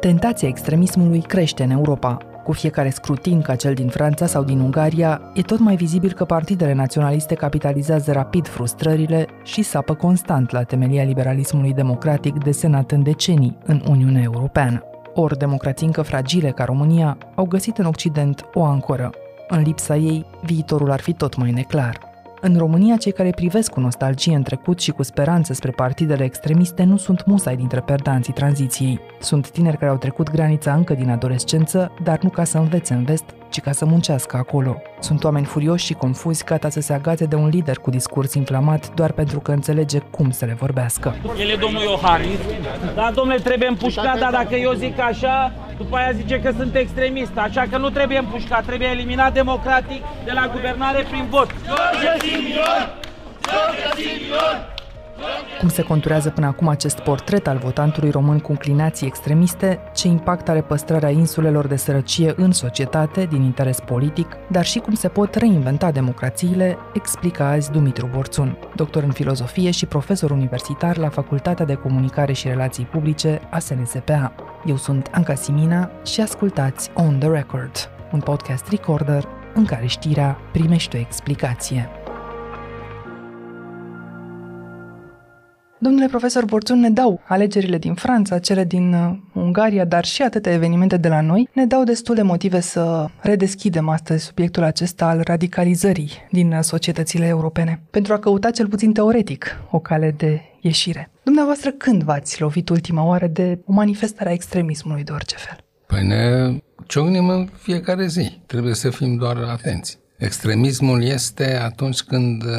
Tentația extremismului crește în Europa. Cu fiecare scrutin ca cel din Franța sau din Ungaria, e tot mai vizibil că partidele naționaliste capitalizează rapid frustrările și sapă constant la temelia liberalismului democratic desenat în decenii în Uniunea Europeană. Ori democrații încă fragile ca România au găsit în Occident o ancoră. În lipsa ei, viitorul ar fi tot mai neclar. În România, cei care privesc cu nostalgie în trecut și cu speranță spre partidele extremiste nu sunt musai dintre perdanții tranziției. Sunt tineri care au trecut granița încă din adolescență, dar nu ca să învețe în vest, ci ca să muncească acolo. Sunt oameni furioși și confuzi, gata să se agațe de un lider cu discurs inflamat doar pentru că înțelege cum să le vorbească. El e domnul Iohannis. Da, domnule, trebuie împușcat, dar dacă eu zic așa, după aia zice că sunt extremist. Așa că nu trebuie împușcat, trebuie eliminat democratic de la guvernare prin vot. George Simion! George Simion! Cum se conturează până acum acest portret al votantului român cu inclinații extremiste, ce impact are păstrarea insulelor de sărăcie în societate din interes politic, dar și cum se pot reinventa democrațiile, explică azi Dumitru Borțun, doctor în filozofie și profesor universitar la Facultatea de Comunicare și Relații Publice a SNSPA. Eu sunt Anca Simina și ascultați On The Record, un podcast recorder în care știrea primește o explicație. Domnule profesor Borțun, ne dau alegerile din Franța, cele din uh, Ungaria, dar și atâtea evenimente de la noi, ne dau destule motive să redeschidem astăzi subiectul acesta al radicalizării din uh, societățile europene, pentru a căuta cel puțin teoretic o cale de ieșire. Dumneavoastră, când v-ați lovit ultima oară de o manifestare a extremismului de orice fel? Păi ne ciocnim în fiecare zi. Trebuie să fim doar atenți. Extremismul este atunci când uh,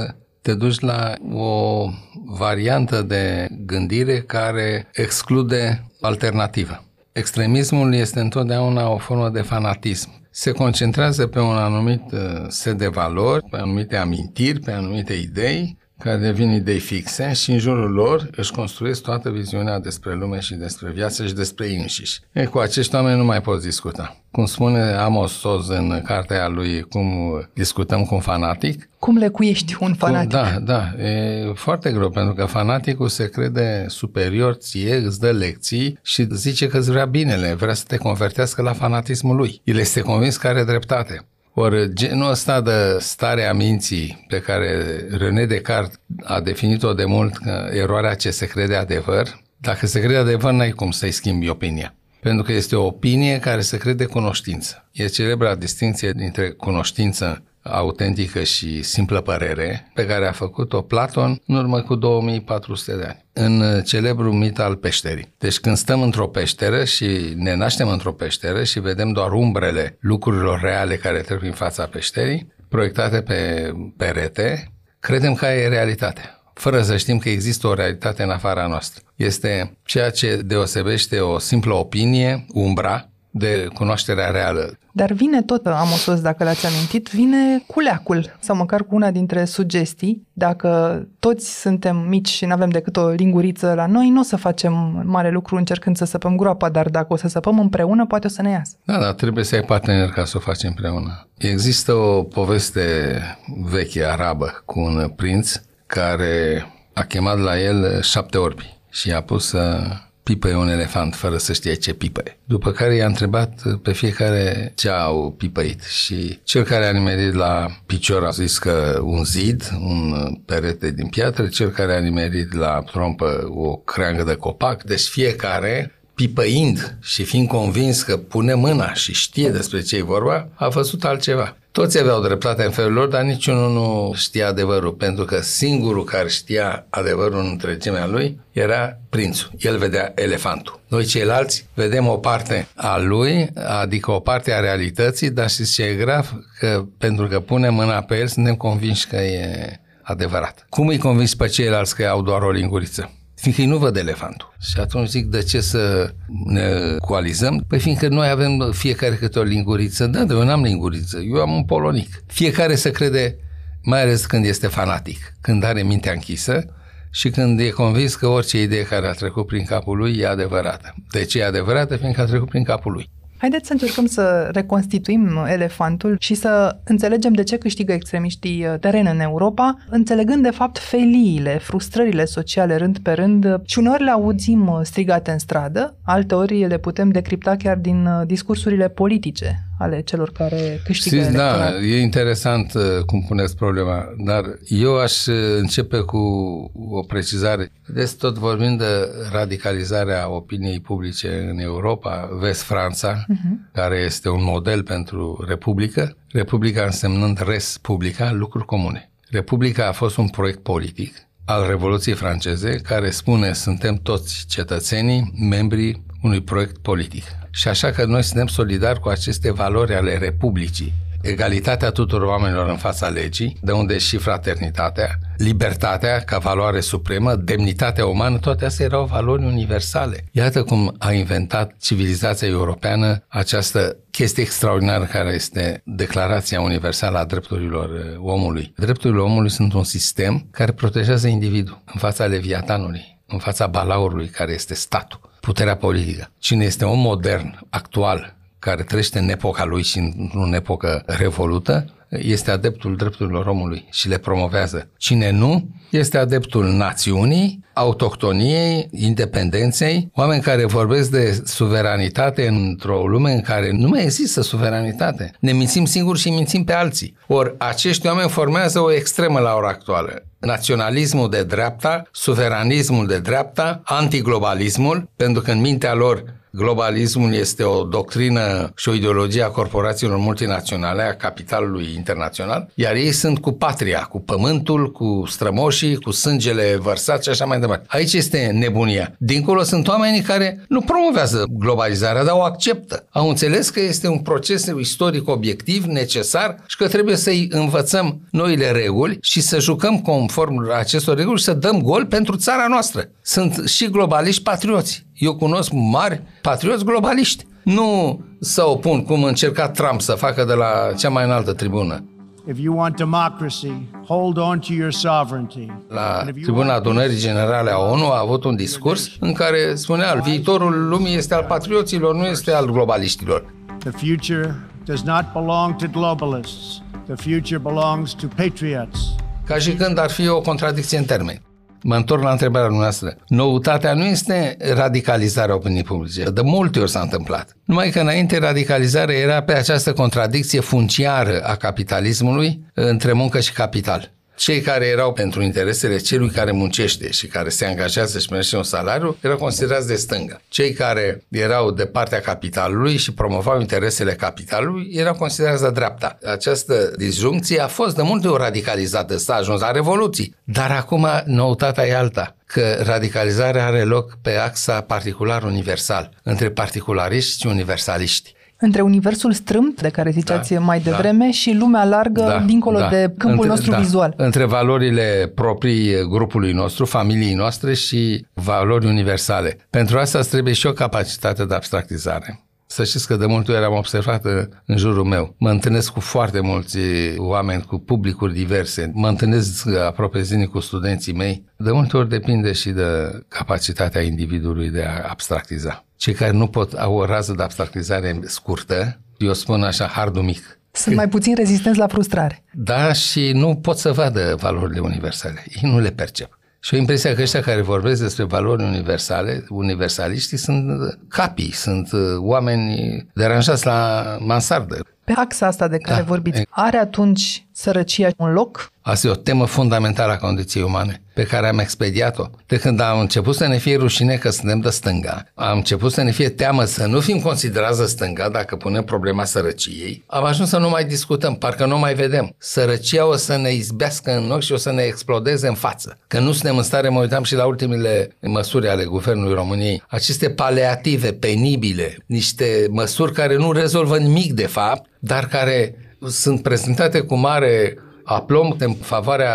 te duci la o variantă de gândire care exclude alternativă. Extremismul este întotdeauna o formă de fanatism. Se concentrează pe un anumit uh, set de valori, pe anumite amintiri, pe anumite idei care devin idei fixe și în jurul lor își construiesc toată viziunea despre lume și despre viață și despre ei înșiși. E, cu acești oameni nu mai poți discuta. Cum spune Amos Oz în cartea lui Cum discutăm cu un fanatic. Cum le cuiești un fanatic? Cum, da, da. E foarte greu pentru că fanaticul se crede superior ție, îți dă lecții și zice că îți vrea binele, vrea să te convertească la fanatismul lui. El este convins că are dreptate. Ori genul ăsta de stare a minții pe care René Descartes a definit-o de mult că eroarea ce se crede adevăr, dacă se crede adevăr, n-ai cum să-i schimbi opinia. Pentru că este o opinie care se crede cunoștință. E celebra distinție dintre cunoștință autentică și simplă părere pe care a făcut-o Platon în urmă cu 2400 de ani, în celebrul mit al peșterii. Deci când stăm într-o peșteră și ne naștem într-o peșteră și vedem doar umbrele lucrurilor reale care trec prin fața peșterii, proiectate pe perete, credem că e realitate fără să știm că există o realitate în afara noastră. Este ceea ce deosebește o simplă opinie, umbra, de cunoașterea reală. Dar vine tot, am o dacă l-ați amintit, vine cu leacul sau măcar cu una dintre sugestii. Dacă toți suntem mici și nu avem decât o linguriță la noi, nu o să facem mare lucru încercând să săpăm groapa, dar dacă o să săpăm împreună, poate o să ne iasă. Da, da, trebuie să ai partener ca să o faci împreună. Există o poveste veche arabă cu un prinț care a chemat la el șapte orbi și i-a pus să pipăie un elefant fără să știe ce pipăie. După care i-a întrebat pe fiecare ce au pipăit și cel care a nimerit la picior a zis că un zid, un perete din piatră, cel care a nimerit la trompă o creangă de copac, deci fiecare pipăind și fiind convins că pune mâna și știe despre ce e vorba, a văzut altceva. Toți aveau dreptate în felul lor, dar niciunul nu știa adevărul, pentru că singurul care știa adevărul în întregimea lui era prințul. El vedea elefantul. Noi ceilalți vedem o parte a lui, adică o parte a realității, dar știți ce e grav? Că pentru că punem mâna pe el, suntem convinși că e adevărat. Cum îi convingi pe ceilalți că au doar o linguriță? Fiindcă ei nu văd elefantul. Și atunci zic, de ce să ne coalizăm? Păi fiindcă noi avem fiecare câte o linguriță. Da, dar eu n-am linguriță, eu am un polonic. Fiecare se crede, mai ales când este fanatic, când are mintea închisă și când e convins că orice idee care a trecut prin capul lui e adevărată. De ce e adevărată? Fiindcă a trecut prin capul lui. Haideți să încercăm să reconstituim elefantul și să înțelegem de ce câștigă extremiștii uh, teren în Europa, înțelegând de fapt feliile, frustrările sociale rând pe rând. Și uneori le auzim uh, strigate în stradă, alteori le putem decripta chiar din uh, discursurile politice ale celor care câștigă Știți, electorat. da, e interesant cum puneți problema, dar eu aș începe cu o precizare. Vedeți, tot vorbind de radicalizarea opiniei publice în Europa, vezi Franța, uh-huh. care este un model pentru Republică, Republica însemnând res publica, lucruri comune. Republica a fost un proiect politic al Revoluției franceze care spune suntem toți cetățenii membrii unui proiect politic. Și așa că noi suntem solidari cu aceste valori ale Republicii egalitatea tuturor oamenilor în fața legii, de unde și fraternitatea, libertatea ca valoare supremă, demnitatea umană, toate astea erau valori universale. Iată cum a inventat civilizația europeană această chestie extraordinară care este Declarația Universală a Drepturilor uh, Omului. Drepturile omului sunt un sistem care protejează individul în fața leviatanului, în fața balaurului care este statul, puterea politică. Cine este om modern, actual, care trăiește în epoca lui și în epocă revolută, este adeptul drepturilor omului și le promovează. Cine nu, este adeptul națiunii, autohtoniei, independenței, oameni care vorbesc de suveranitate într-o lume în care nu mai există suveranitate. Ne mințim singuri și mințim pe alții. Ori acești oameni formează o extremă la ora actuală naționalismul de dreapta, suveranismul de dreapta, antiglobalismul, pentru că în mintea lor Globalismul este o doctrină și o ideologie a corporațiilor multinaționale, a capitalului internațional, iar ei sunt cu patria, cu pământul, cu strămoșii, cu sângele vărsat și așa mai departe. Aici este nebunia. Dincolo sunt oamenii care nu promovează globalizarea, dar o acceptă. Au înțeles că este un proces istoric obiectiv, necesar și că trebuie să-i învățăm noile reguli și să jucăm conform acestor reguli și să dăm gol pentru țara noastră. Sunt și globaliști patrioți. Eu cunosc mari patrioți globaliști. Nu să opun cum încerca Trump să facă de la cea mai înaltă tribună. If you want democracy, hold on to your sovereignty. La tribuna adunării generale a ONU a avut un discurs în care spunea viitorul lumii este al patrioților, nu este al globaliștilor. The future does not belong to globalists. The future belongs to patriots. Ca și când ar fi o contradicție în termeni. Mă întorc la întrebarea noastră. Noutatea nu este radicalizarea opiniei publice. De multe ori s-a întâmplat. Numai că înainte radicalizarea era pe această contradicție funciară a capitalismului între muncă și capital cei care erau pentru interesele celui care muncește și care se angajează și primește un salariu erau considerați de stânga. Cei care erau de partea capitalului și promovau interesele capitalului erau considerați de dreapta. Această disjuncție a fost de multe ori radicalizată, s-a ajuns la revoluții. Dar acum noutatea e alta că radicalizarea are loc pe axa particular-universal, între particulariști și universaliști între universul strâmt, de care ziceați da, mai da. devreme, da. și lumea largă, da, dincolo da. de câmpul între, nostru da, vizual. Între valorile proprii grupului nostru, familiei noastre și valori universale. Pentru asta trebuie și o capacitate de abstractizare. Să știți că de multe ori am observat în jurul meu. Mă întâlnesc cu foarte mulți oameni, cu publicuri diverse. Mă întâlnesc aproape zilnic cu studenții mei. De multe ori depinde și de capacitatea individului de a abstractiza. Cei care nu pot au o rază de abstractizare scurtă, eu spun așa, hardul mic. Sunt mai puțin rezistenți la frustrare. Da, și nu pot să vadă valorile universale. Ei nu le percep. Și o impresia că ăștia care vorbesc despre valori universale, universaliștii, sunt capii, sunt uh, oameni deranjați la mansardă. Pe axa asta de care da, vorbiți, are atunci sărăcia un loc? Asta e o temă fundamentală a condiției umane pe care am expediat-o. De când am început să ne fie rușine că suntem de stânga, am început să ne fie teamă să nu fim considerați de stânga dacă punem problema sărăciei, am ajuns să nu mai discutăm, parcă nu mai vedem. Sărăcia o să ne izbească în ochi și o să ne explodeze în față. Că nu suntem în stare, mă uitam și la ultimele măsuri ale Guvernului României, aceste paleative penibile, niște măsuri care nu rezolvă nimic de fapt, dar care sunt prezentate cu mare aplom în favoarea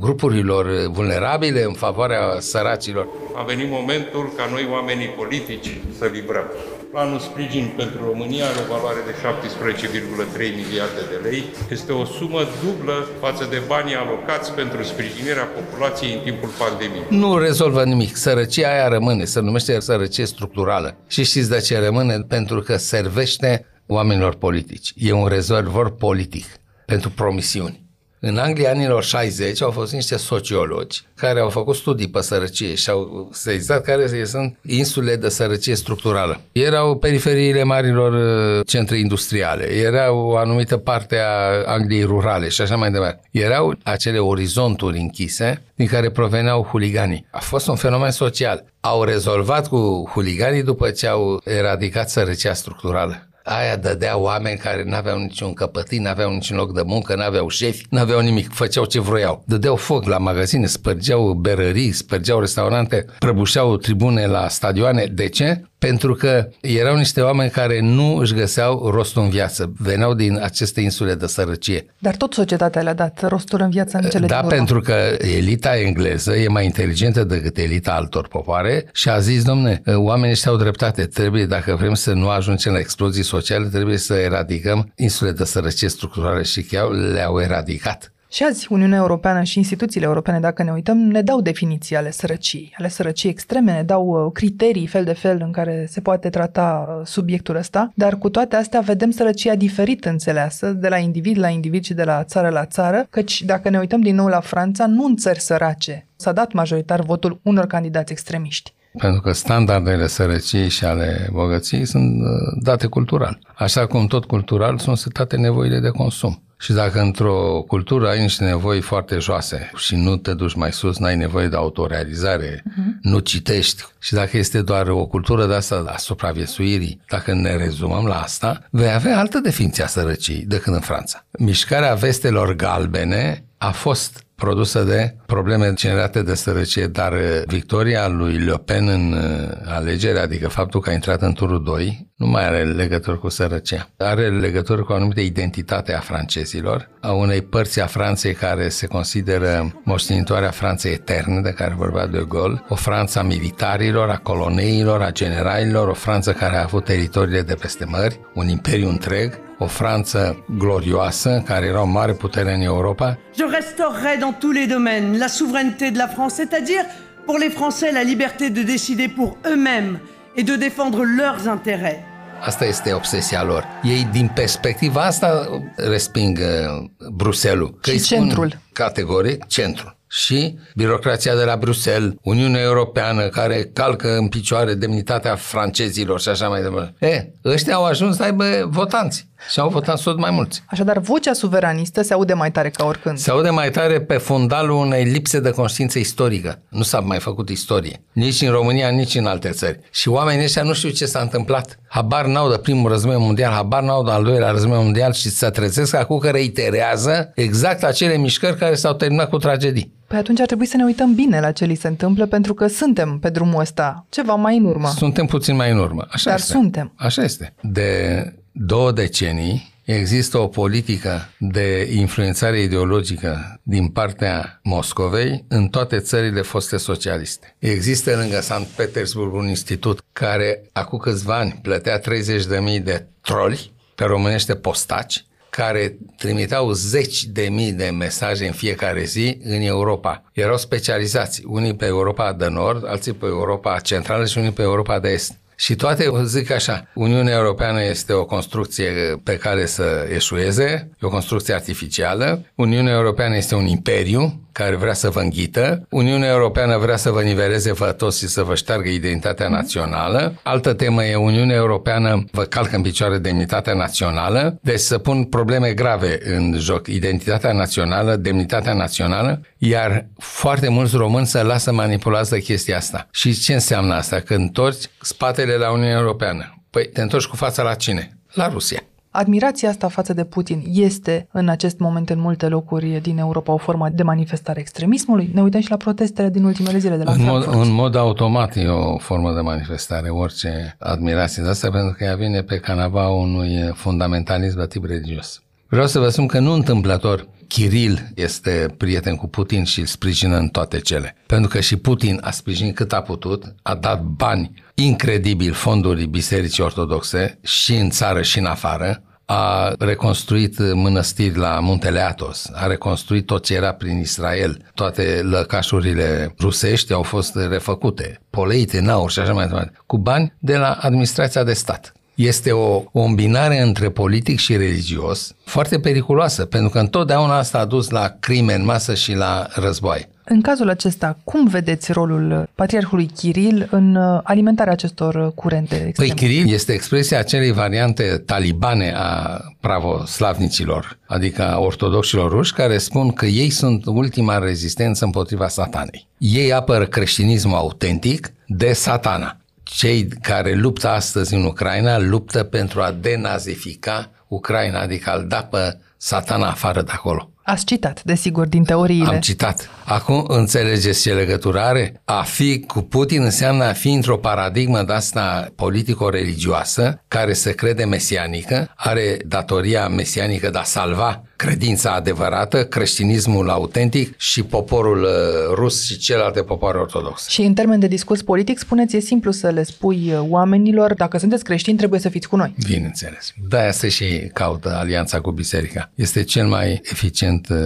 grupurilor vulnerabile, în favoarea săracilor. A venit momentul ca noi, oamenii politici, să livrăm. Planul sprijin pentru România are o valoare de 17,3 miliarde de lei. Este o sumă dublă față de banii alocați pentru sprijinirea populației în timpul pandemiei. Nu rezolvă nimic. Sărăcia aia rămâne, se numește sărăcie structurală. Și știți de ce rămâne? Pentru că servește oamenilor politici. E un rezervor politic pentru promisiuni. În Anglia anilor 60 au fost niște sociologi care au făcut studii pe sărăcie și au sezat care sunt insule de sărăcie structurală. Erau periferiile marilor uh, centre industriale, erau o anumită parte a Angliei rurale și așa mai departe. Erau acele orizonturi închise din care proveneau huliganii. A fost un fenomen social. Au rezolvat cu huliganii după ce au eradicat sărăcia structurală aia dădea oameni care n-aveau niciun căpătin, n-aveau niciun loc de muncă, n-aveau șefi, n-aveau nimic, făceau ce vroiau. Dădeau foc la magazine, spărgeau berării, spărgeau restaurante, prăbușeau tribune la stadioane. De ce? Pentru că erau niște oameni care nu își găseau rostul în viață, veneau din aceste insule de sărăcie. Dar tot societatea le-a dat rostul în viață în cele Da, din pentru că elita engleză e mai inteligentă decât elita altor popoare și a zis, domne, oamenii ăștia au dreptate, trebuie, dacă vrem să nu ajungem la explozii sociale, trebuie să eradicăm insule de sărăcie structurale și chiar le-au eradicat. Și azi Uniunea Europeană și instituțiile europene, dacă ne uităm, ne dau definiții ale sărăciei, ale sărăciei extreme, ne dau uh, criterii fel de fel în care se poate trata uh, subiectul ăsta, dar cu toate astea vedem sărăcia diferit înțeleasă de la individ la individ și de la țară la țară, căci dacă ne uităm din nou la Franța, nu în țări sărace s-a dat majoritar votul unor candidați extremiști pentru că standardele sărăciei și ale bogăției sunt uh, date cultural. Așa cum tot cultural sunt setate nevoile de consum. Și dacă într-o cultură ai niște nevoi foarte joase și nu te duci mai sus, n-ai nevoie de autorealizare, uh-huh. nu citești și dacă este doar o cultură de asta a supraviețuirii, dacă ne rezumăm la asta, vei avea altă definiție a sărăciei decât în Franța. Mișcarea vestelor galbene a fost produsă de probleme generate de sărăcie, dar uh, victoria lui Le Pen în uh, alegere, adică faptul că a intrat în turul 2, nu mai are legătură cu sărăcia. Are legătură cu o anumită identitate a francezilor, a unei părți a Franței care se consideră moștenitoarea Franței eterne, de care vorbea de Gaulle, o Franța a militarilor, a coloneilor, a generalilor, o Franță care a avut teritoriile de peste mări, un imperiu întreg, o Franță glorioasă, care era o mare putere în Europa. Je restaurerai dans tous les domaines la souveraineté de la France, c'est-à-dire pour les Français la liberté de décider pour eux-mêmes et de défendre leurs intérêts. Asta este obsesia lor. Ei, din perspectiva asta, resping uh, Bruselul. Și centrul. Categoric, centrul și birocrația de la Bruxelles, Uniunea Europeană care calcă în picioare demnitatea francezilor și așa mai departe. E, ăștia au ajuns să aibă votanți și au votat tot mai mulți. Așadar, vocea suveranistă se aude mai tare ca oricând. Se aude mai tare pe fundalul unei lipse de conștiință istorică. Nu s-a mai făcut istorie. Nici în România, nici în alte țări. Și oamenii ăștia nu știu ce s-a întâmplat. Habar n-au de primul război mondial, habar n-au de al doilea război mondial și se trezesc acum că reiterează exact acele mișcări care s-au terminat cu tragedii. Păi atunci ar trebui să ne uităm bine la ce li se întâmplă, pentru că suntem pe drumul ăsta ceva mai în urmă. Suntem puțin mai în urmă. Așa Dar este. suntem. Așa este. De două decenii există o politică de influențare ideologică din partea Moscovei în toate țările foste socialiste. Există lângă Sankt Petersburg un institut care acum câțiva ani plătea 30.000 de troli, pe românește postaci, care trimiteau zeci de mii de mesaje în fiecare zi în Europa. Erau specializați, unii pe Europa de Nord, alții pe Europa Centrală și unii pe Europa de Est. Și toate zic așa, Uniunea Europeană este o construcție pe care să eșueze, e o construcție artificială, Uniunea Europeană este un imperiu care vrea să vă înghită, Uniunea Europeană vrea să vă niveleze vă toți și să vă șteargă identitatea națională, altă temă e Uniunea Europeană vă calcă în picioare demnitatea națională, deci să pun probleme grave în joc, identitatea națională, demnitatea națională, iar foarte mulți români se lasă manipulați de chestia asta. Și ce înseamnă asta? Că întorci spatele la Uniunea Europeană. Păi te întorci cu fața la cine? La Rusia. Admirația asta față de Putin este în acest moment în multe locuri din Europa o formă de manifestare extremismului? Ne uităm și la protestele din ultimele zile de la în Frankfurt. mod, în mod automat e o formă de manifestare, orice admirație de asta, pentru că ea vine pe canava unui fundamentalism de tip religios. Vreau să vă spun că nu întâmplător Kiril este prieten cu Putin și îl sprijină în toate cele. Pentru că și Putin a sprijinit cât a putut, a dat bani incredibil fonduri bisericii ortodoxe și în țară și în afară, a reconstruit mănăstiri la Muntele Atos, a reconstruit tot ce era prin Israel, toate lăcașurile rusești au fost refăcute, poleite în aur și așa mai departe, cu bani de la administrația de stat. Este o, o îmbinare între politic și religios foarte periculoasă, pentru că întotdeauna asta a dus la crime în masă și la război. În cazul acesta, cum vedeți rolul patriarhului Kiril în uh, alimentarea acestor curente extreme? Păi Kiril este expresia acelei variante talibane a pravoslavnicilor, adică a ortodoxilor ruși, care spun că ei sunt ultima rezistență împotriva satanei. Ei apără creștinismul autentic de satana. Cei care luptă astăzi în Ucraina luptă pentru a denazifica Ucraina, adică a-l da pe satana afară de acolo. Ați citat, desigur, din teoriile. Am citat. Acum înțelegeți ce legătură are? A fi cu Putin înseamnă a fi într-o paradigmă de asta politico-religioasă, care se crede mesianică, are datoria mesianică de a salva credința adevărată, creștinismul autentic și poporul uh, rus și celelalte popoare ortodoxe. Și în termen de discurs politic, spuneți, e simplu să le spui uh, oamenilor, dacă sunteți creștini, trebuie să fiți cu noi. Bineînțeles. De-aia se și caută alianța cu biserica. Este cel mai eficient uh,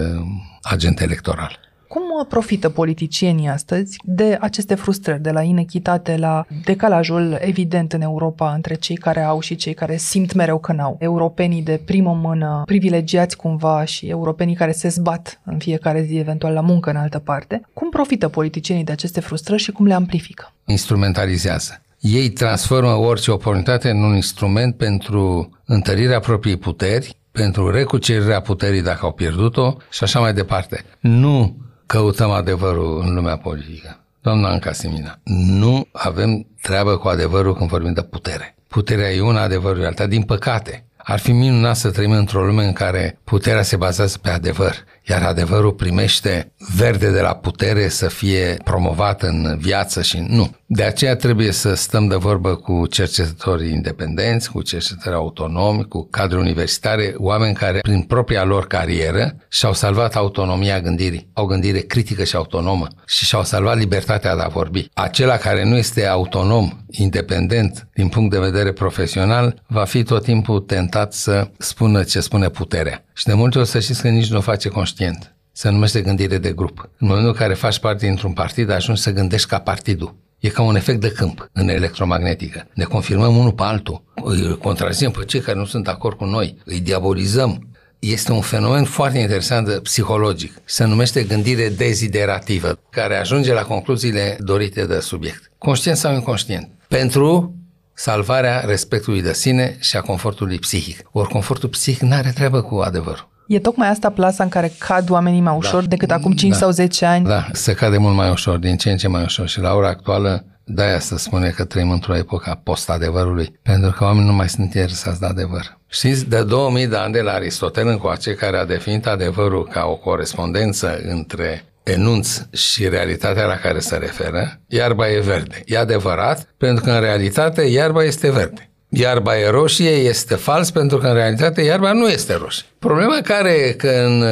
agent electoral. Cum profită politicienii astăzi de aceste frustrări, de la inechitate, la decalajul evident în Europa între cei care au și cei care simt mereu că n-au? Europenii de primă mână, privilegiați cumva și europenii care se zbat în fiecare zi, eventual la muncă în altă parte. Cum profită politicienii de aceste frustrări și cum le amplifică? Instrumentalizează. Ei transformă orice oportunitate în un instrument pentru întărirea propriei puteri, pentru recucerirea puterii dacă au pierdut-o și așa mai departe. Nu căutăm adevărul în lumea politică. Doamna Anca Simina, nu avem treabă cu adevărul când vorbim de putere. Puterea e una, adevărul alta. Din păcate, ar fi minunat să trăim într-o lume în care puterea se bazează pe adevăr, iar adevărul primește verde de la putere să fie promovat în viață și nu. De aceea trebuie să stăm de vorbă cu cercetători independenți, cu cercetători autonomi, cu cadre universitare, oameni care prin propria lor carieră și-au salvat autonomia gândirii, au gândire critică și autonomă și și-au salvat libertatea de a vorbi. Acela care nu este autonom, independent din punct de vedere profesional, va fi tot timpul tentat să spună ce spune puterea. Și de multe ori să știți că nici nu o face conștient. Se numește gândire de grup. În momentul în care faci parte dintr-un partid, ajungi să gândești ca partidul. E ca un efect de câmp în electromagnetică. Ne confirmăm unul pe altul, îi contrazicem pe cei care nu sunt de acord cu noi, îi diabolizăm. Este un fenomen foarte interesant de psihologic. Se numește gândire deziderativă, care ajunge la concluziile dorite de subiect. Conștient sau inconștient. Pentru salvarea respectului de sine și a confortului psihic. Ori confortul psihic nu are treabă cu adevărul. E tocmai asta plasa în care cad oamenii mai ușor da. decât acum 5 da. sau 10 ani? Da, se cade mult mai ușor, din ce în ce mai ușor. Și la ora actuală, de-aia se spune că trăim într-o epocă a post-adevărului, pentru că oamenii nu mai sunt interesați de adevăr. Știți, de 2000 de ani de la Aristotel încoace, care a definit adevărul ca o corespondență între enunț și realitatea la care se referă, iarba e verde. E adevărat, pentru că în realitate iarba este verde iarba e roșie, este fals pentru că în realitate iarba nu este roșie. Problema care e că în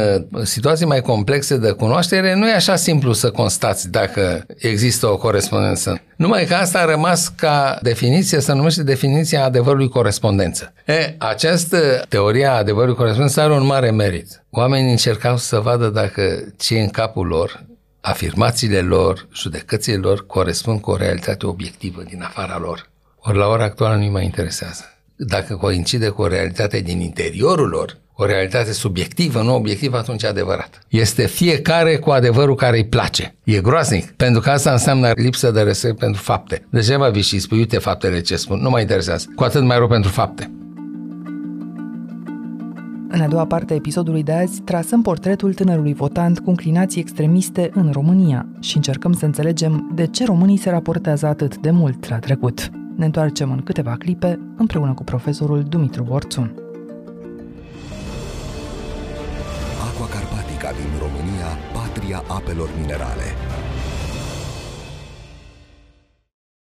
situații mai complexe de cunoaștere nu e așa simplu să constați dacă există o corespondență. Numai că asta a rămas ca definiție, se numește definiția adevărului corespondență. E, această teorie a adevărului corespondență are un mare merit. Oamenii încercau să vadă dacă ce în capul lor afirmațiile lor, judecățile lor corespund cu o realitate obiectivă din afara lor. Ori la ora actuală nu mai interesează. Dacă coincide cu o realitate din interiorul lor, o realitate subiectivă, nu obiectivă, atunci e adevărat. Este fiecare cu adevărul care îi place. E groaznic, pentru că asta înseamnă lipsă de respect pentru fapte. Degeaba vii și spui, uite faptele ce spun, nu mă interesează. Cu atât mai rău pentru fapte. În a doua parte a episodului de azi, trasăm portretul tânărului votant cu înclinații extremiste în România și încercăm să înțelegem de ce românii se raportează atât de mult la trecut. Ne întoarcem în câteva clipe împreună cu profesorul Dumitru Borțun. Aqua Carpatica din România, patria apelor minerale.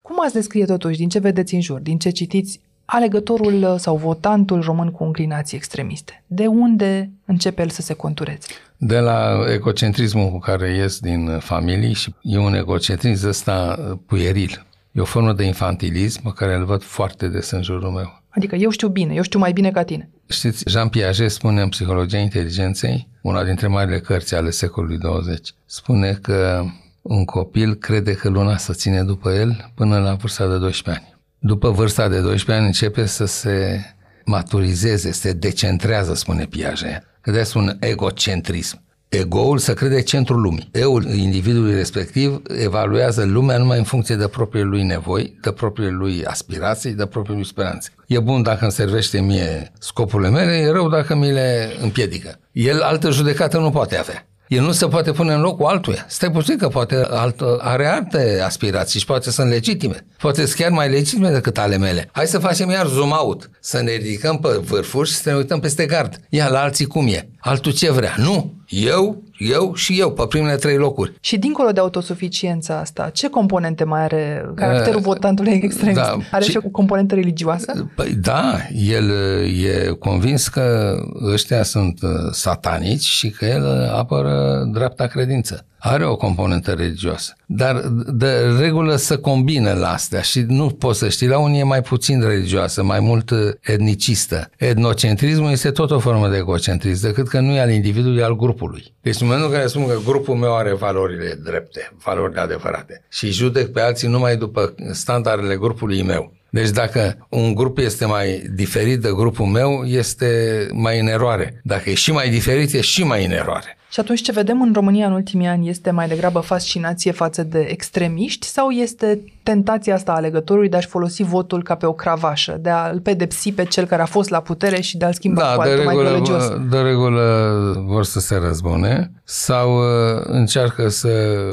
Cum ați descrie totuși, din ce vedeți în jur, din ce citiți, alegătorul sau votantul român cu înclinații extremiste? De unde începe el să se contureze? De la egocentrismul cu care ies din familii și e un egocentrism ăsta puieril. E o formă de infantilism pe care îl văd foarte des în jurul meu. Adică eu știu bine, eu știu mai bine ca tine. Știți, Jean Piaget spune în Psihologia Inteligenței, una dintre marile cărți ale secolului 20, spune că un copil crede că luna să ține după el până la vârsta de 12 ani. După vârsta de 12 ani începe să se maturizeze, se decentrează, spune Piaget. Că de un egocentrism. Egoul să crede centrul lumii. Eul individului respectiv evaluează lumea numai în funcție de propriile lui nevoi, de propriile lui aspirații, de propriile lui speranțe. E bun dacă îmi servește mie scopurile mele, e rău dacă mi le împiedică. El altă judecată nu poate avea. El nu se poate pune în locul altuia. Stai puțin că poate alt, are alte aspirații și poate sunt legitime. Poate sunt chiar mai legitime decât ale mele. Hai să facem iar zoom out, să ne ridicăm pe vârfuri și să ne uităm peste gard. Ia la alții cum e. Altul ce vrea. Nu. Eu, eu și eu, pe primele trei locuri. Și dincolo de autosuficiența asta, ce componente mai are caracterul uh, votantului extremist? Da, are și, și o componentă religioasă? Păi da, el e convins că ăștia sunt uh, satanici și că el apără dreapta credință are o componentă religioasă, dar de regulă să combine la astea și nu poți să știi, la unii e mai puțin religioasă, mai mult etnicistă. Etnocentrismul este tot o formă de egocentrism, decât că nu e al individului, e al grupului. Deci în momentul în care spun că grupul meu are valorile drepte, valorile adevărate și judec pe alții numai după standardele grupului meu, deci dacă un grup este mai diferit de grupul meu, este mai în eroare. Dacă e și mai diferit, e și mai în eroare. Și atunci ce vedem în România în ultimii ani este mai degrabă fascinație față de extremiști sau este tentația asta a alegătorului de a-și folosi votul ca pe o cravașă, de a-l pedepsi pe cel care a fost la putere și de a-l schimba da, cu altul regulă, mai religios? De regulă vor să se răzbune sau uh, încearcă să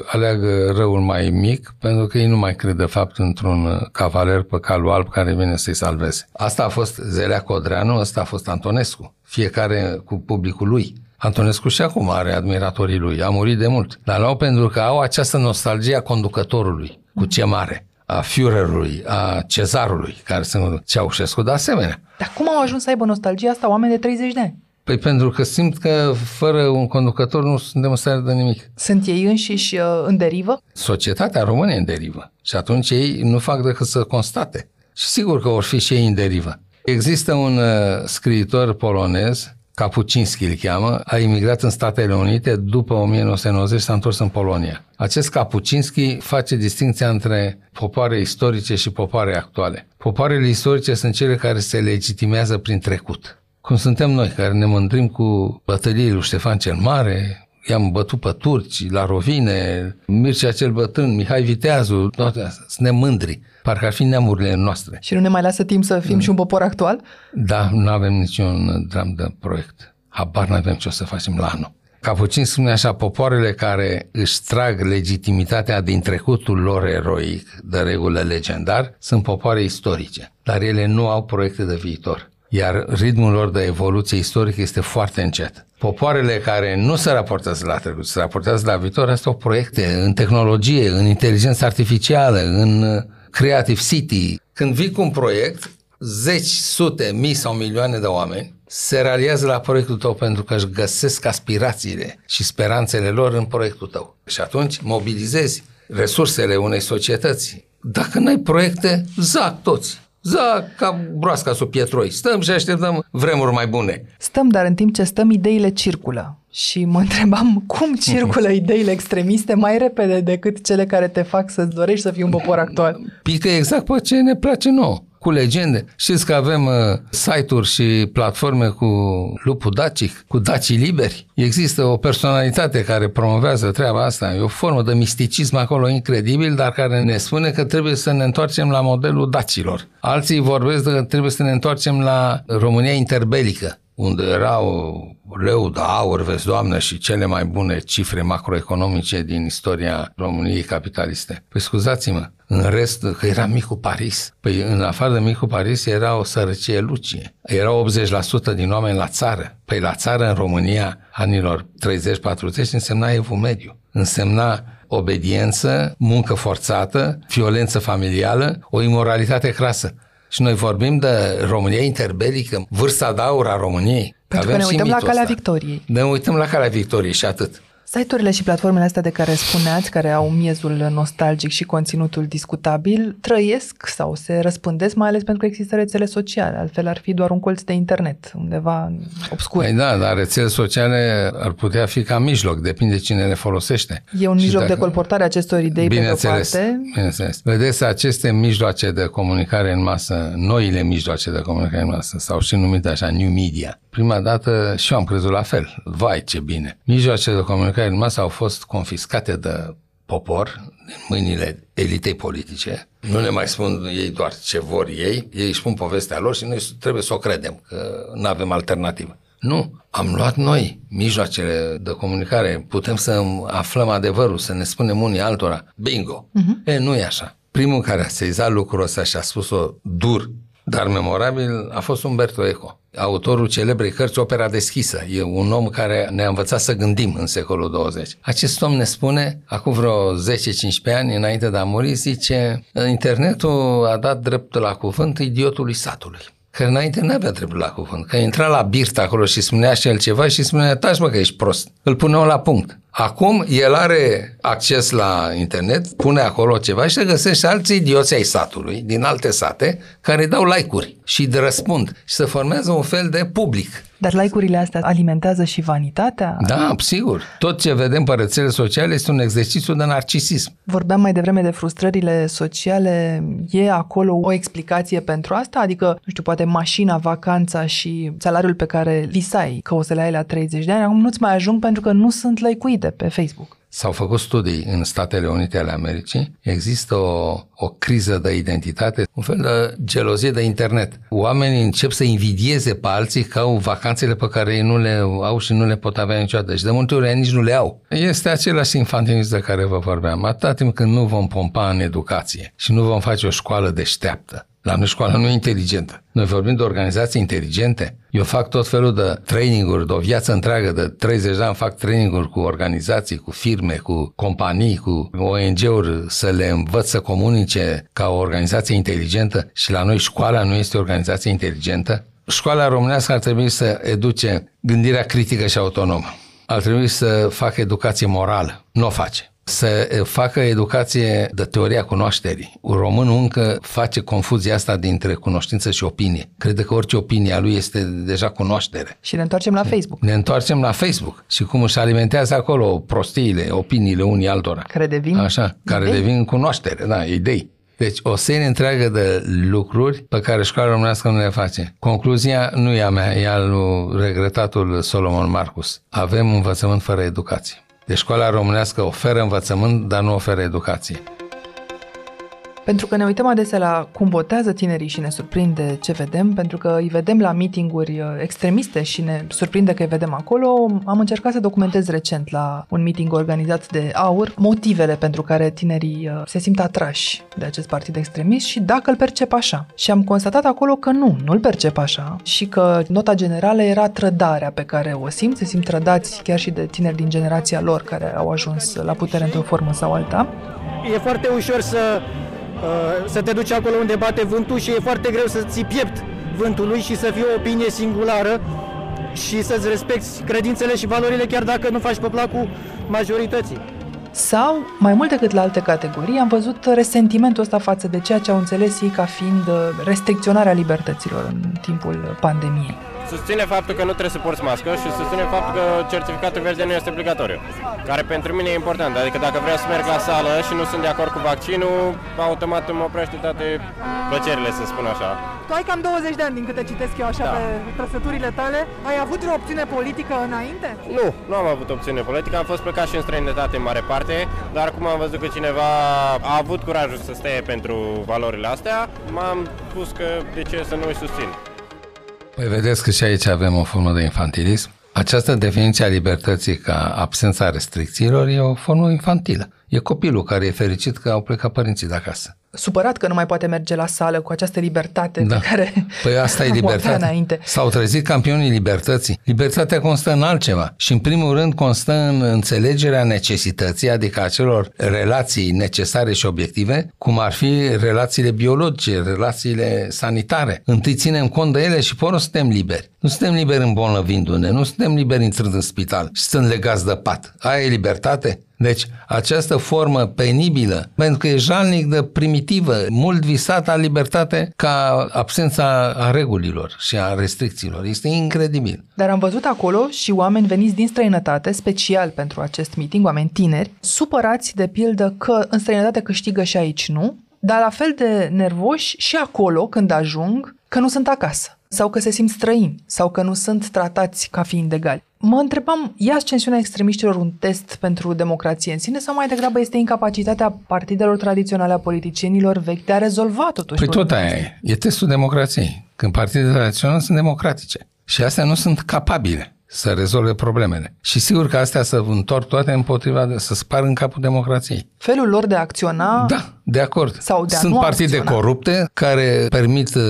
aleagă răul mai mic pentru că ei nu mai cred de fapt într-un cavaler pe calul alb care vine să-i salveze. Asta a fost Zelea Codreanu, asta a fost Antonescu. Fiecare cu publicul lui. Antonescu și acum are admiratorii lui, a murit de mult. Dar l-au pentru că au această nostalgie a conducătorului, cu ce mare a Führerului, a cezarului, care sunt Ceaușescu de asemenea. Dar cum au ajuns să aibă nostalgia asta oameni de 30 de ani? Păi pentru că simt că fără un conducător nu suntem în stare de nimic. Sunt ei înșiși uh, în derivă? Societatea română e în derivă. Și atunci ei nu fac decât să constate. Și sigur că vor fi și ei în derivă. Există un uh, scriitor polonez Kapucinski îl cheamă, a imigrat în Statele Unite, după 1990 s-a întors în Polonia. Acest Kapucinski face distinția între popoare istorice și popoare actuale. Popoarele istorice sunt cele care se legitimează prin trecut. Cum suntem noi, care ne mândrim cu bătăliile lui Ștefan cel Mare, i-am bătut pe turci, la Rovine, Mircea cel Bătrân, Mihai Viteazu, toate astea. Suntem mândri. Parcă ar fi neamurile noastre. Și nu ne mai lasă timp să fim și un popor actual? Da, nu avem niciun dram de proiect. Habar nu avem ce o să facem la anul. Capucin spune așa, popoarele care își trag legitimitatea din trecutul lor eroic, de regulă legendar, sunt popoare istorice, dar ele nu au proiecte de viitor. Iar ritmul lor de evoluție istorică este foarte încet. Popoarele care nu se raportează la trecut, se raportează la viitor, astea au proiecte în tehnologie, în inteligență artificială, în Creative City. Când vii cu un proiect, zeci, sute, mii sau milioane de oameni se raliază la proiectul tău pentru că își găsesc aspirațiile și speranțele lor în proiectul tău. Și atunci mobilizezi resursele unei societăți. Dacă n-ai proiecte, zac toți. Zac ca broasca sub pietroi. Stăm și așteptăm vremuri mai bune. Stăm, dar în timp ce stăm, ideile circulă. Și mă întrebam cum circulă ideile extremiste mai repede decât cele care te fac să-ți dorești să fii un popor actual. Pică exact pe ce ne place nouă cu legende. Știți că avem uh, site-uri și platforme cu lupul dacic, cu dacii liberi. Există o personalitate care promovează treaba asta. E o formă de misticism acolo incredibil, dar care ne spune că trebuie să ne întoarcem la modelul dacilor. Alții vorbesc că trebuie să ne întoarcem la România interbelică unde erau leu de aur, vezi, doamnă, și cele mai bune cifre macroeconomice din istoria României capitaliste. Păi scuzați-mă, în rest, că era micul Paris. Păi în afară de micul Paris era o sărăcie lucie. Era 80% din oameni la țară. Păi la țară, în România, anilor 30-40, însemna evul mediu. Însemna obediență, muncă forțată, violență familială, o imoralitate crasă. Și noi vorbim de România interbelică, vârsta de aur a României. Pentru că ne uităm la calea ăsta. victoriei. Ne uităm la calea victoriei și atât. Site-urile și platformele astea de care spuneați, care au miezul nostalgic și conținutul discutabil, trăiesc sau se răspândesc, mai ales pentru că există rețele sociale. Altfel ar fi doar un colț de internet, undeva obscur. Păi da, dar rețele sociale ar putea fi ca mijloc, depinde cine le folosește. E un și mijloc dacă... de colportare a acestor idei pe o parte. Bineînțeles. Vedeți, aceste mijloace de comunicare în masă, noile mijloace de comunicare în masă, sau și numite așa, new media, prima dată și eu am crezut la fel. Vai, ce bine! Mijloacele de comunicare în masă au fost confiscate de popor în mâinile elitei politice. Nu ne mai spun ei doar ce vor ei, ei își spun povestea lor și noi trebuie să o credem, că nu avem alternativă. Nu, am luat noi mijloacele de comunicare, putem să aflăm adevărul, să ne spunem unii altora, bingo. Uh-huh. E, nu e așa. Primul care a sezat lucrul ăsta și a spus-o dur, dar memorabil, a fost Umberto Eco autorul celebrei cărți Opera deschisă. E un om care ne-a învățat să gândim în secolul 20. Acest om ne spune, acum vreo 10-15 ani, înainte de a muri, zice, internetul a dat drept la cuvânt idiotului satului că înainte nu avea dreptul la cuvânt, că intra la birt acolo și spunea și el ceva și spunea, taci mă că ești prost. Îl puneau la punct. Acum el are acces la internet, pune acolo ceva și se găsește alți idioți ai satului, din alte sate, care dau like-uri și de răspund și se formează un fel de public. Dar like-urile astea alimentează și vanitatea? Da, sigur. Tot ce vedem pe rețele sociale este un exercițiu de narcisism. Vorbeam mai devreme de frustrările sociale. E acolo o explicație pentru asta? Adică, nu știu, poate mașina, vacanța și salariul pe care visai că o să le ai la 30 de ani, acum nu-ți mai ajung pentru că nu sunt like pe Facebook. S-au făcut studii în Statele Unite ale Americii. Există o, o criză de identitate, un fel de gelozie de internet. Oamenii încep să invidieze pe alții că au vacanțele pe care ei nu le au și nu le pot avea niciodată. Și de multe ori nici nu le au. Este același infantilism de care vă vorbeam. Atâta timp când nu vom pompa în educație și nu vom face o școală deșteaptă, la noi școala nu e inteligentă. Noi vorbim de organizații inteligente. Eu fac tot felul de traininguri, de o viață întreagă, de 30 de ani fac traininguri cu organizații, cu firme, cu companii, cu ONG-uri, să le învăț să comunice ca o organizație inteligentă și la noi școala nu este o organizație inteligentă. Școala românească ar trebui să educe gândirea critică și autonomă. Ar trebui să facă educație morală. Nu o face să facă educație de teoria cunoașterii. Românul încă face confuzia asta dintre cunoștință și opinie. Crede că orice opinie a lui este deja cunoaștere. Și ne întoarcem la Facebook. Ne întoarcem la Facebook și cum își alimentează acolo prostiile, opiniile unii altora. Care devin Așa, care idei. devin cunoaștere, da, idei. Deci o serie întreagă de lucruri pe care școala românească nu le face. Concluzia nu e a mea, e al regretatul Solomon Marcus. Avem învățământ fără educație. Deci școala românească oferă învățământ, dar nu oferă educație. Pentru că ne uităm adesea la cum votează tinerii și ne surprinde ce vedem, pentru că îi vedem la meetinguri uh, extremiste și ne surprinde că îi vedem acolo, am încercat să documentez recent la un meeting organizat de AUR motivele pentru care tinerii uh, se simt atrași de acest partid extremist și dacă îl percep așa. Și am constatat acolo că nu, nu îl percep așa și că nota generală era trădarea pe care o simt, se simt trădați chiar și de tineri din generația lor care au ajuns la putere într-o formă sau alta. E foarte ușor să Uh, să te duci acolo unde bate vântul și e foarte greu să ții piept vântului și să fie o opinie singulară și să-ți respecti credințele și valorile chiar dacă nu faci pe placul majorității. Sau, mai mult decât la alte categorii, am văzut resentimentul ăsta față de ceea ce au înțeles ei ca fiind uh, restricționarea libertăților în timpul pandemiei susține faptul că nu trebuie să porți mască și susține faptul că certificatul verde nu este obligatoriu, care pentru mine e important. Adică dacă vreau să merg la sală și nu sunt de acord cu vaccinul, automat îmi oprește toate plăcerile, să spun așa. Tu ai cam 20 de ani din câte citesc eu așa da. pe trăsăturile tale. Ai avut o opțiune politică înainte? Nu, nu am avut opțiune politică. Am fost plecat și în străinătate în mare parte, dar cum am văzut că cineva a avut curajul să stea pentru valorile astea, m-am spus că de ce să nu îi susțin. Păi vedeți că și aici avem o formă de infantilism. Această definiție a libertății ca absența restricțiilor e o formă infantilă. E copilul care e fericit că au plecat părinții de acasă. Supărat că nu mai poate merge la sală cu această libertate Da. pe care Păi asta e o avea libertatea. înainte. S-au trezit campionii libertății. Libertatea constă în altceva și în primul rând constă în înțelegerea necesității, adică a celor relații necesare și obiective, cum ar fi relațiile biologice, relațiile sanitare. Întâi ținem cont de ele și pe urmă suntem liberi. Nu suntem liberi îmbolnăvindu-ne, nu suntem liberi intrând în spital și stând legați de pat. Aia e libertate? Deci, această formă penibilă, pentru că e jalnic de primitivă, mult visată libertate ca absența a regulilor și a restricțiilor. Este incredibil. Dar am văzut acolo și oameni veniți din străinătate, special pentru acest meeting, oameni tineri, supărați de pildă că în străinătate câștigă și aici nu, dar la fel de nervoși și acolo când ajung că nu sunt acasă sau că se simt străini sau că nu sunt tratați ca fiind egali. Mă întrebam, e ascensiunea extremiștilor un test pentru democrație în sine sau mai degrabă este incapacitatea partidelor tradiționale a politicienilor vechi de a rezolva totuși Păi tot problemele aia e. E testul democrației. Când partidele tradiționale sunt democratice. Și astea nu sunt capabile să rezolve problemele. Și sigur că astea să întorc toate împotriva, de, să spar în capul democrației. Felul lor de a acționa Da, de acord. Sau de a Sunt nu partide acționa. corupte care permit uh,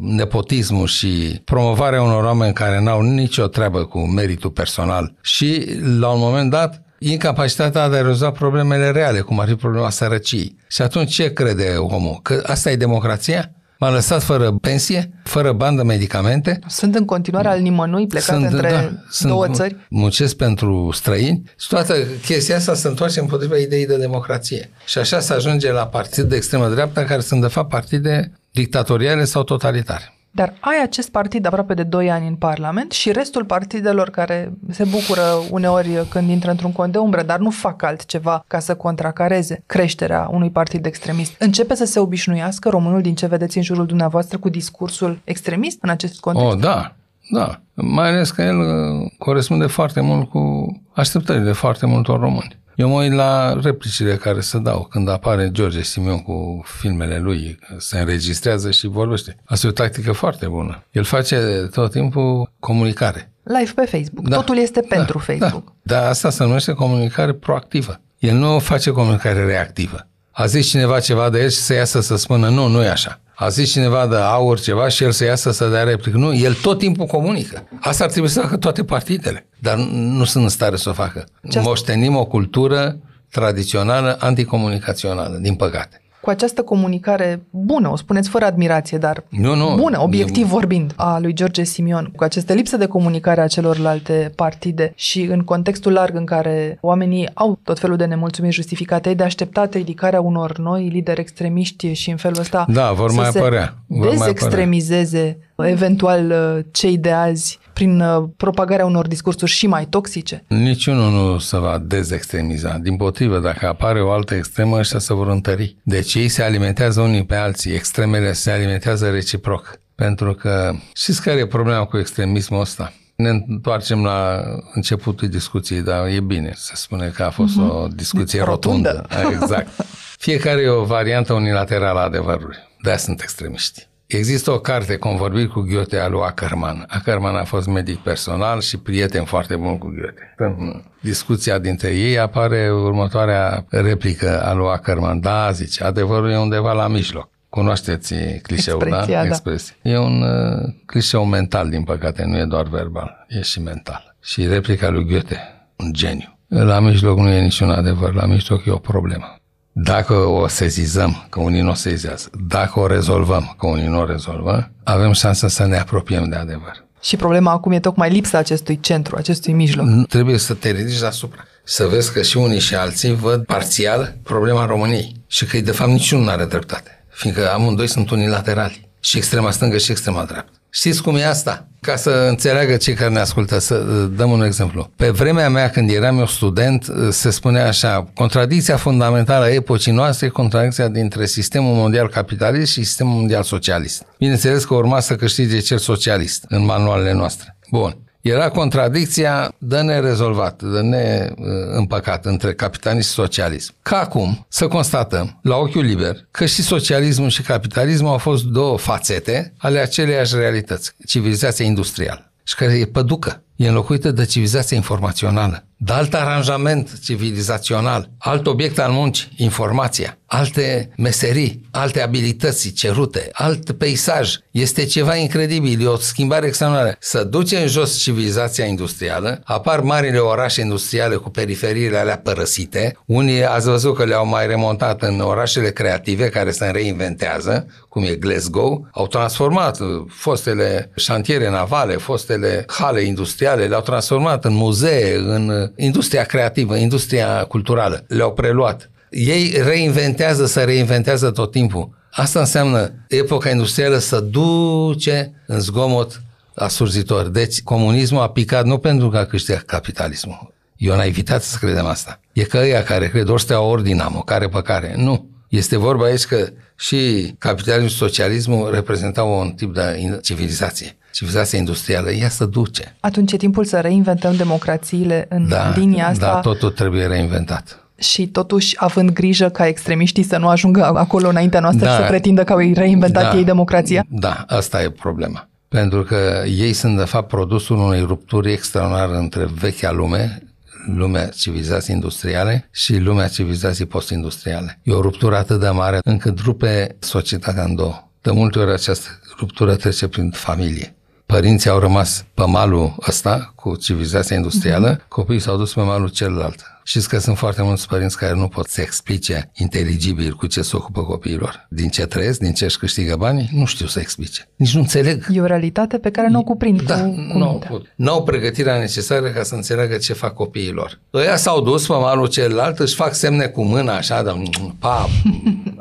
nepotismul și promovarea unor oameni care n-au nicio treabă cu meritul personal și, la un moment dat, incapacitatea de a rezolva problemele reale, cum ar fi problema sărăciei. Și atunci ce crede omul? Că asta e democrația? M-a lăsat fără pensie, fără bani de medicamente, Sunt în continuare al nimănui plecat sunt, între da, sunt, două țări? Muncesc pentru străini și toată chestia asta se întoarce împotriva ideii de democrație. Și așa se ajunge la partid de extremă dreaptă, care sunt de fapt partide dictatoriale sau totalitare. Dar ai acest partid aproape de 2 ani în Parlament și restul partidelor care se bucură uneori când intră într-un cont de umbră, dar nu fac altceva ca să contracareze creșterea unui partid extremist. Începe să se obișnuiască românul din ce vedeți în jurul dumneavoastră cu discursul extremist în acest context? Oh, da, da. Mai ales că el uh, corespunde foarte mult cu așteptările foarte multor români. Eu mă uit la replicile care se dau când apare George Simion cu filmele lui, se înregistrează și vorbește. Asta e o tactică foarte bună. El face tot timpul comunicare. Live pe Facebook. Da. Totul este Da, pentru Facebook. Da. Dar asta se numește comunicare proactivă. El nu face comunicare reactivă. A zis cineva ceva de el și să iasă să spună nu, nu e așa. A zis cineva de aur ceva și el să iasă să dea replică. Nu, el tot timpul comunică. Asta ar trebui să facă toate partidele. Dar nu sunt în stare să o facă. Ce asta- Moștenim o cultură tradițională anticomunicațională, din păcate. Cu această comunicare bună, o spuneți fără admirație, dar Nu, nu. bună, obiectiv E- vorbind, a lui George Simion, cu această lipsă de comunicare a celorlalte partide și în contextul larg în care oamenii au tot felul de nemulțumiri justificate, e de așteptat ridicarea unor noi lideri extremiști și în felul ăsta Da, vor să mai se apărea, vor mai dezextremizeze eventual uh, cei de azi prin uh, propagarea unor discursuri și mai toxice. Niciunul nu se va dezextremiza. Din potrivă, dacă apare o altă extremă, ăștia se vor întări. Deci ei se alimentează unii pe alții. Extremele se alimentează reciproc. Pentru că știți care e problema cu extremismul ăsta? Ne întoarcem la începutul discuției, dar e bine să spune că a fost mm-hmm. o discuție Rotundă. rotundă. Exact. Fiecare e o variantă unilaterală a adevărului. De-aia sunt extremiști. Există o carte, convorbiri cu Goethe, a lui Ackerman. Ackerman a fost medic personal și prieten foarte bun cu Goethe. În discuția dintre ei apare următoarea replică a lui Ackerman. Da, zice, adevărul e undeva la mijloc. Cunoașteți clișeul, Expresia, da? da. Expresie. E un uh, clișeu mental, din păcate, nu e doar verbal, e și mental. Și replica lui Goethe, un geniu. La mijloc nu e niciun adevăr, la mijloc e o problemă. Dacă o sezizăm, că unii nu o sezizează, dacă o rezolvăm, că unii nu o rezolvă, avem șansa să ne apropiem de adevăr. Și problema acum e tocmai lipsa acestui centru, acestui mijloc. Nu Trebuie să te ridici deasupra. Să vezi că și unii și alții văd parțial problema României și că de fapt niciunul nu are dreptate, fiindcă amândoi sunt unilaterali, și extrema stângă și extrema dreaptă. Știți cum e asta? Ca să înțeleagă cei care ne ascultă, să uh, dăm un exemplu. Pe vremea mea, când eram eu student, uh, se spunea așa, contradicția fundamentală a epocii noastre e contradicția dintre sistemul mondial capitalist și sistemul mondial socialist. Bineînțeles că urma să câștige cel socialist în manualele noastre. Bun. Era contradicția de nerezolvat, de neîmpăcat între capitalism și socialism. Ca acum să constatăm, la ochiul liber, că și socialismul și capitalismul au fost două fațete ale aceleiași realități, civilizația industrială, și care e păducă, e înlocuită de civilizația informațională. De alt aranjament civilizațional, alt obiect al muncii, informația, alte meserii, alte abilități cerute, alt peisaj. Este ceva incredibil, e o schimbare extraordinară. Să duce în jos civilizația industrială, apar marile orașe industriale cu periferiile alea părăsite, unii ați văzut că le-au mai remontat în orașele creative care se reinventează, cum e Glasgow, au transformat fostele șantiere navale, fostele hale industriale, le-au transformat în muzee, în industria creativă, industria culturală. Le-au preluat. Ei reinventează, să reinventează tot timpul. Asta înseamnă epoca industrială să duce în zgomot asurzitor. Deci comunismul a picat nu pentru că a câștigat capitalismul. E o naivitate să credem asta. E că ăia care cred ori stea ori dinamo, care pe care. Nu. Este vorba aici că și capitalismul și socialismul reprezentau un tip de civilizație. Civilizația industrială, ea se duce. Atunci e timpul să reinventăm democrațiile în Da, linia asta. da, totul trebuie reinventat. și totuși având grijă ca extremiștii să nu ajungă acolo înaintea noastră Da. și să pretindă că au reinventat Da. ei democrația? Da, asta e problema. Pentru că ei sunt, de fapt, produsul unei rupturi extraordinare între vechea lume, lumea civilizației industriale și lumea civilizației postindustriale. E o ruptură atât de mare încât rupe societatea în două. De multe ori această ruptură trece prin familie. Părinții au rămas pe malul ăsta cu civilizația industrială, copiii s-au dus pe malul celălalt. Știți că sunt foarte mulți părinți care nu pot să explice inteligibil cu ce se ocupă copiilor. Din ce trăiesc, din ce își câștigă banii, nu știu să explice. Nici nu înțeleg. E o realitate pe care nu o cuprind Da, cu, cu nu au mintea. put. N-au pregătirea necesară ca să înțeleagă ce fac copiilor. Ăia s-au dus pe malul celălalt, își fac semne cu mâna așa, de pa,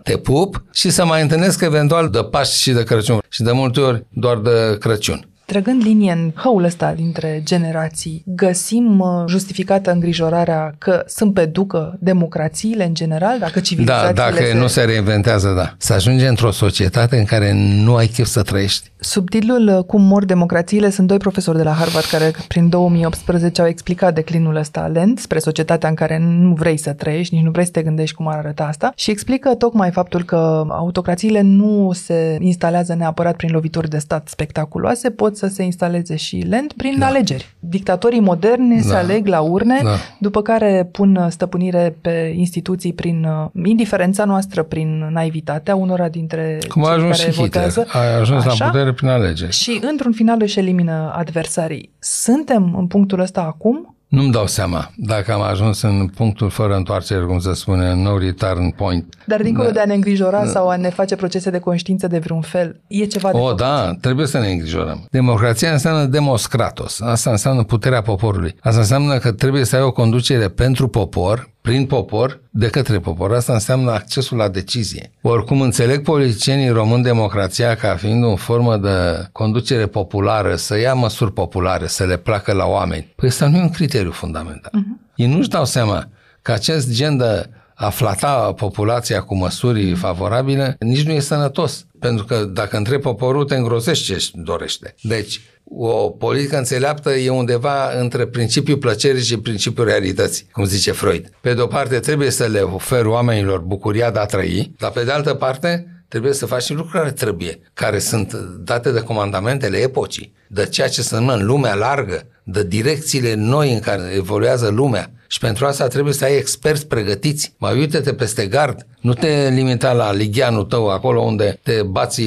te pup și să mai întâlnesc eventual de Paști și de Crăciun. Și de multe ori doar de Crăciun. Trăgând linie în hăul ăsta dintre generații, găsim uh, justificată îngrijorarea că sunt pe ducă democrațiile în general, dacă Da, civilizațiile dacă se... nu se reinventează, da. Să ajunge într-o societate în care nu ai chef să trăiești. Subtitlul uh, Cum mor democrațiile sunt doi profesori de la Harvard care prin 2018 au explicat declinul ăsta lent spre societatea în care nu vrei să trăiești, nici nu vrei să te gândești cum ar arăta asta și explică tocmai faptul că autocrațiile nu se instalează neapărat prin lovituri de stat spectaculoase, pot să se instaleze și lent prin da. alegeri. Dictatorii moderni da. se Da. aleg la urne, Da. după care pun uh, stăpânire pe instituții prin uh, indiferența noastră, prin naivitatea unora dintre Cum a cei ajuns care și Hitler. votează. A ajuns Așa? la putere prin alegeri. Și într-un final își elimină adversarii. Suntem în punctul ăsta acum? Nu-mi dau seama dacă am ajuns în punctul fără întoarcere, cum se spune, no return point. Dar dincolo Da. de a ne îngrijora sau a ne face procese de conștiință de vreun fel, e ceva de O, făcut. da, trebuie să ne îngrijorăm. Democrația înseamnă demoscratos. Asta înseamnă puterea poporului. Asta înseamnă că trebuie să ai o conducere pentru popor, prin popor, de către popor. Asta înseamnă accesul la decizie. Oricum înțeleg politicienii români democrația ca fiind o formă de conducere populară, să ia măsuri populare, să le placă la oameni. Păi ăsta nu e un criteriu fundamental. Uh-huh. Ei nu-și dau seama că acest gen de a flata populația cu măsuri favorabile nici nu e sănătos. Pentru că dacă întrebi poporul, te îngrozești ce își dorește. Deci, o politică înțeleaptă e undeva între principiul plăcerii și principiul realității, cum zice Freud. Pe de o parte, trebuie să le oferi oamenilor bucuria de a trăi, dar pe de altă parte, trebuie să faci și lucruri care trebuie, care sunt date de comandamentele epocii, de ceea ce se numă în lumea largă, de direcțiile noi în care evoluează lumea. Și pentru asta trebuie să ai experți pregătiți. Mai uite-te peste gard. Nu te limita la ligheanul tău, acolo unde te bați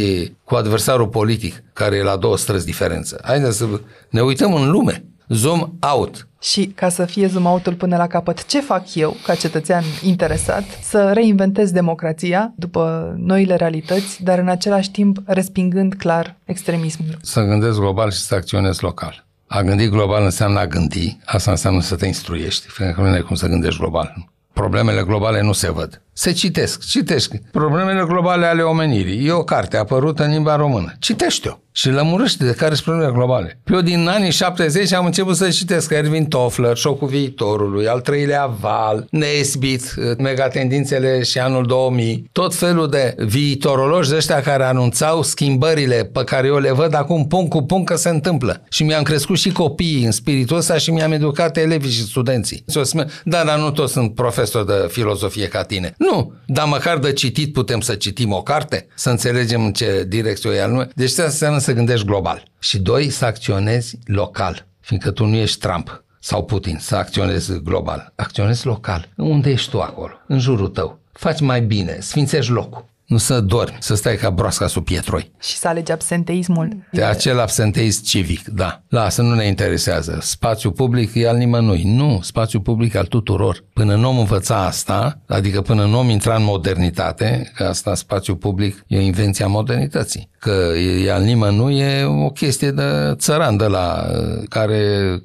cu adversarul politic, care e la două străzi diferență. Haideți să ne uităm în lume. Zoom out. Și ca să fie zoom out-ul până la capăt, ce fac eu, ca cetățean interesat, să reinventez democrația după noile realități, dar în același timp respingând clar extremismul? Să gândesc global și să acționezi local. A gândi global înseamnă a gândi, asta înseamnă să te instruiești, fiindcă nu ai cum să gândești global. Problemele globale nu se văd. Se citesc, citești. Problemele globale ale omenirii. E o carte apărută în limba română. Citește-o și lămurește de care sunt problemele globale. Pe eu din anii 70 am început să citesc Erwin Toffler, Șocul viitorului, al treilea val, Nesbit, megatendințele și anul 2000, tot felul de viitorologi de ăștia care anunțau schimbările pe care eu le văd acum punct cu punct că se întâmplă. Și mi-am crescut și copiii în spiritul ăsta și mi-am educat elevii și studenții. Și o să spun, da, dar nu toți sunt profesori de filozofie ca tine. Nu, dar măcar de citit putem să citim o carte, să înțelegem în ce direcție o ia lumea. Deci asta înseamnă să gândești global. Și doi, să acționezi local, fiindcă tu nu ești Trump sau Putin să acționezi global. Acționezi local. Unde ești tu acolo? În jurul tău. Faci mai bine, sfințești locul. Nu să dormi, să stai ca broasca sub pietroi. Și să alegi absenteismul. De acel absenteism civic, da. Lasă, nu ne interesează. Spațiul public e al nimănui. Nu, spațiul public al tuturor. Până nu om învăța asta, adică până nu om intra în modernitate, că asta, spațiul public, e o invenție a modernității. Că e al nimănui e o chestie de țăran de la care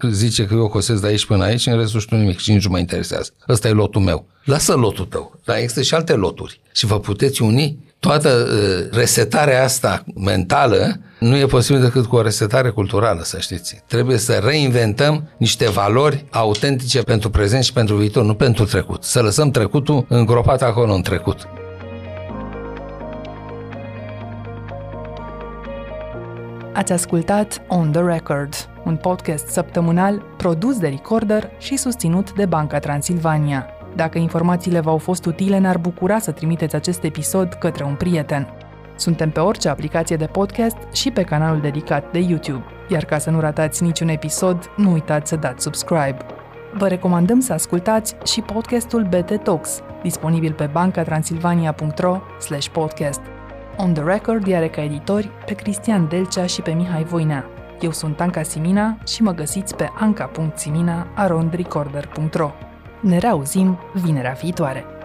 zice că eu cosesc de aici până aici, în restul știu nimic și nici nu mă interesează. Ăsta e lotul meu. Lasă lotul tău, dar există și alte loturi. Și vă puteți uni toată uh, resetarea asta mentală nu e posibil decât cu o resetare culturală, să știți. Trebuie să reinventăm niște valori autentice pentru prezent și pentru viitor, nu pentru trecut. Să lăsăm trecutul îngropat acolo în trecut. Ați ascultat On The Record, un podcast săptămânal produs de Recorder și susținut de Banca Transilvania. Dacă informațiile v-au fost utile, ne-ar bucura să trimiteți acest episod către un prieten. Suntem pe orice aplicație de podcast și pe canalul dedicat de YouTube, iar ca să nu ratați niciun episod, nu uitați să dați subscribe. Vă recomandăm să ascultați și podcastul BT Talks, disponibil pe bancatransilvania.ro podcast. On the Record are ca editori pe Cristian Delcea și pe Mihai Voinea. Eu sunt Anca Simina și mă găsiți pe anca.simina.arondrecorder.ro Ne reauzim vinerea viitoare!